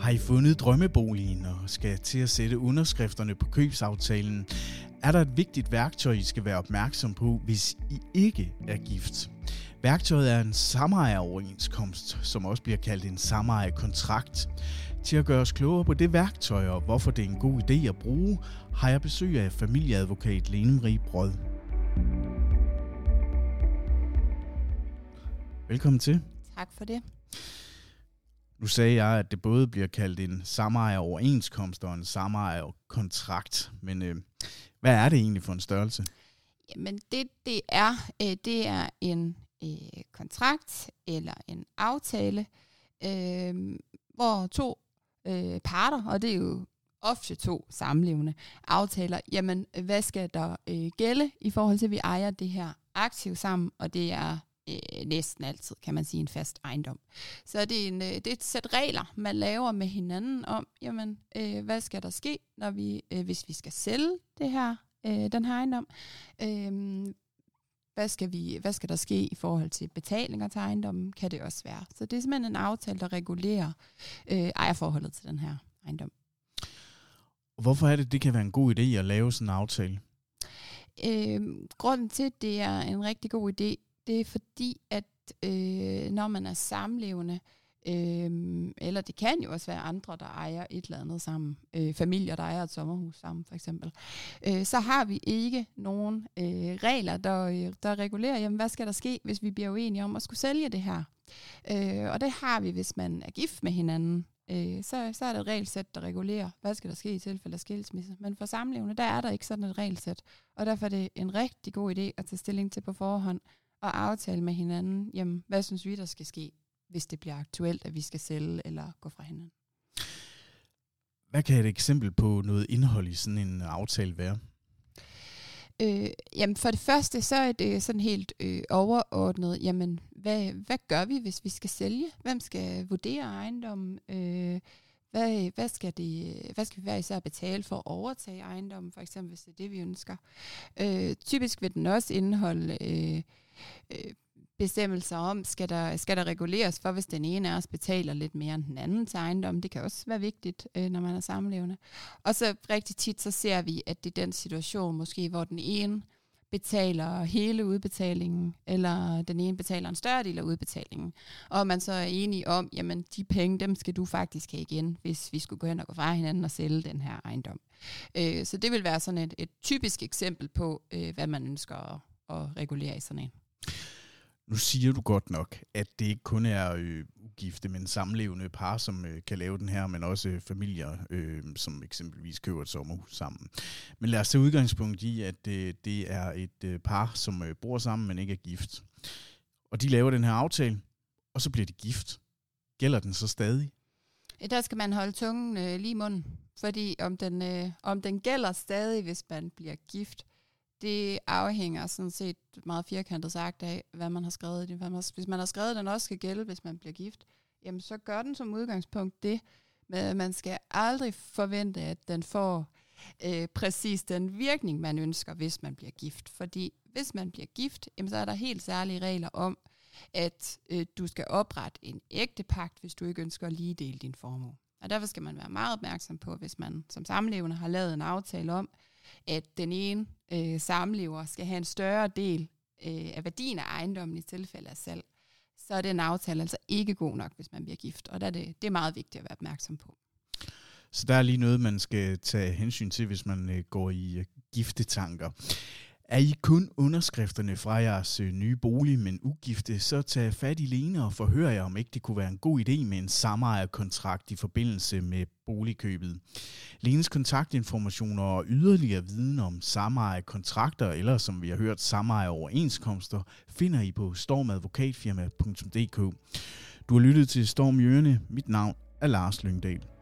Har I fundet drømmeboligen og skal til at sætte underskrifterne på købsaftalen? Er der et vigtigt værktøj, I skal være opmærksom på, hvis I ikke er gift? Værktøjet er en samejeroverenskomst, som også bliver kaldt en samejekontrakt. Til at gøre os klogere på det værktøj og hvorfor det er en god idé at bruge, har jeg besøg af familieadvokat Lene Marie Brød. Velkommen til. Tak for det. Nu sagde jeg, at det både bliver kaldt en samejeroverenskomst og en samejekontrakt. Men øh, hvad er det egentlig for en størrelse? Jamen det, det er, øh, det er en øh, kontrakt eller en aftale, øh, hvor to øh, parter, og det er jo ofte to samlevende, aftaler, jamen hvad skal der øh, gælde i forhold til, at vi ejer det her aktiv sammen, og det er øh, næsten altid, kan man sige, en fast ejendom. Så det er, en, øh, det er et sæt regler, man laver med hinanden om, jamen, øh, hvad skal der ske, når vi, øh, hvis vi skal sælge det her, øh, den her ejendom. Øh, hvad skal, vi, hvad skal der ske i forhold til betalinger til ejendommen, kan det også være. Så det er simpelthen en aftale, der regulerer øh, ejerforholdet til den her ejendom. Hvorfor er det, det kan være en god idé at lave sådan en aftale? Øh, grunden til, at det er en rigtig god idé, det er fordi, at øh, når man er samlevende, øh, eller det kan jo også være andre, der ejer et eller andet sammen, øh, familier, der ejer et sommerhus sammen for eksempel, øh, så har vi ikke nogen øh, regler, der, øh, der regulerer, jamen, hvad skal der ske, hvis vi bliver uenige om at skulle sælge det her. Øh, og det har vi, hvis man er gift med hinanden. Øh, så, så er der et regelsæt, der regulerer, hvad skal der ske i tilfælde af skilsmisse. Men for samlevende, der er der ikke sådan et regelsæt. Og derfor er det en rigtig god idé at tage stilling til på forhånd, og aftale med hinanden, jamen, hvad synes vi, der skal ske, hvis det bliver aktuelt, at vi skal sælge eller gå fra hinanden. Hvad kan et eksempel på noget indhold i sådan en aftale være? Øh, jamen for det første, så er det sådan helt øh, overordnet, jamen hvad, hvad gør vi, hvis vi skal sælge? Hvem skal vurdere ejendommen? Øh, hvad, hvad, skal det, hvad skal vi være især betale for at overtage ejendommen, for eksempel, hvis det er det, vi ønsker? Øh, typisk vil den også indeholde øh, øh, bestemmelser om, skal der, skal der reguleres for, hvis den ene af os betaler lidt mere end den anden til ejendom. Det kan også være vigtigt, øh, når man er samlevende. Og så rigtig tit, så ser vi, at det er den situation måske, hvor den ene betaler hele udbetalingen, eller den ene betaler en større del af udbetalingen. Og man så er enige om, jamen de penge, dem skal du faktisk have igen, hvis vi skulle gå hen og gå fra hinanden og sælge den her ejendom. Øh, så det vil være sådan et, et typisk eksempel på, øh, hvad man ønsker at, at regulere i sådan en. Nu siger du godt nok, at det ikke kun er øh, ugifte, men samlevende par, som øh, kan lave den her, men også øh, familier, øh, som eksempelvis køber et sommerhus sammen. Men lad os tage udgangspunkt i, at øh, det er et øh, par, som øh, bor sammen, men ikke er gift. Og de laver den her aftale, og så bliver de gift. Gælder den så stadig? Der skal man holde tungen øh, lige i munden, fordi om den, øh, om den gælder stadig, hvis man bliver gift, det afhænger sådan set meget firkantet sagt af, hvad man har skrevet i det. Hvis man har skrevet, at den også skal gælde, hvis man bliver gift, jamen så gør den som udgangspunkt det. Men man skal aldrig forvente, at den får øh, præcis den virkning, man ønsker, hvis man bliver gift. Fordi hvis man bliver gift, jamen så er der helt særlige regler om, at øh, du skal oprette en ægte pagt, hvis du ikke ønsker at lige dele din formue. Og derfor skal man være meget opmærksom på, hvis man som samlevende har lavet en aftale om, at den ene øh, samlever skal have en større del øh, af værdien af ejendommen i tilfælde af salg, så er den aftale altså ikke god nok, hvis man bliver gift. Og der er det, det er meget vigtigt at være opmærksom på. Så der er lige noget, man skal tage hensyn til, hvis man øh, går i øh, giftetanker. Er I kun underskrifterne fra jeres øh, nye bolig, men ugifte, så tag fat i Lene og forhør jer, om ikke det kunne være en god idé med en samejerkontrakt i forbindelse med boligkøbet. Lenes kontaktinformationer og yderligere viden om samejerkontrakter, eller som vi har hørt, samejeroverenskomster, finder I på stormadvokatfirma.dk. Du har lyttet til Storm Jørne. Mit navn er Lars Lyngdal.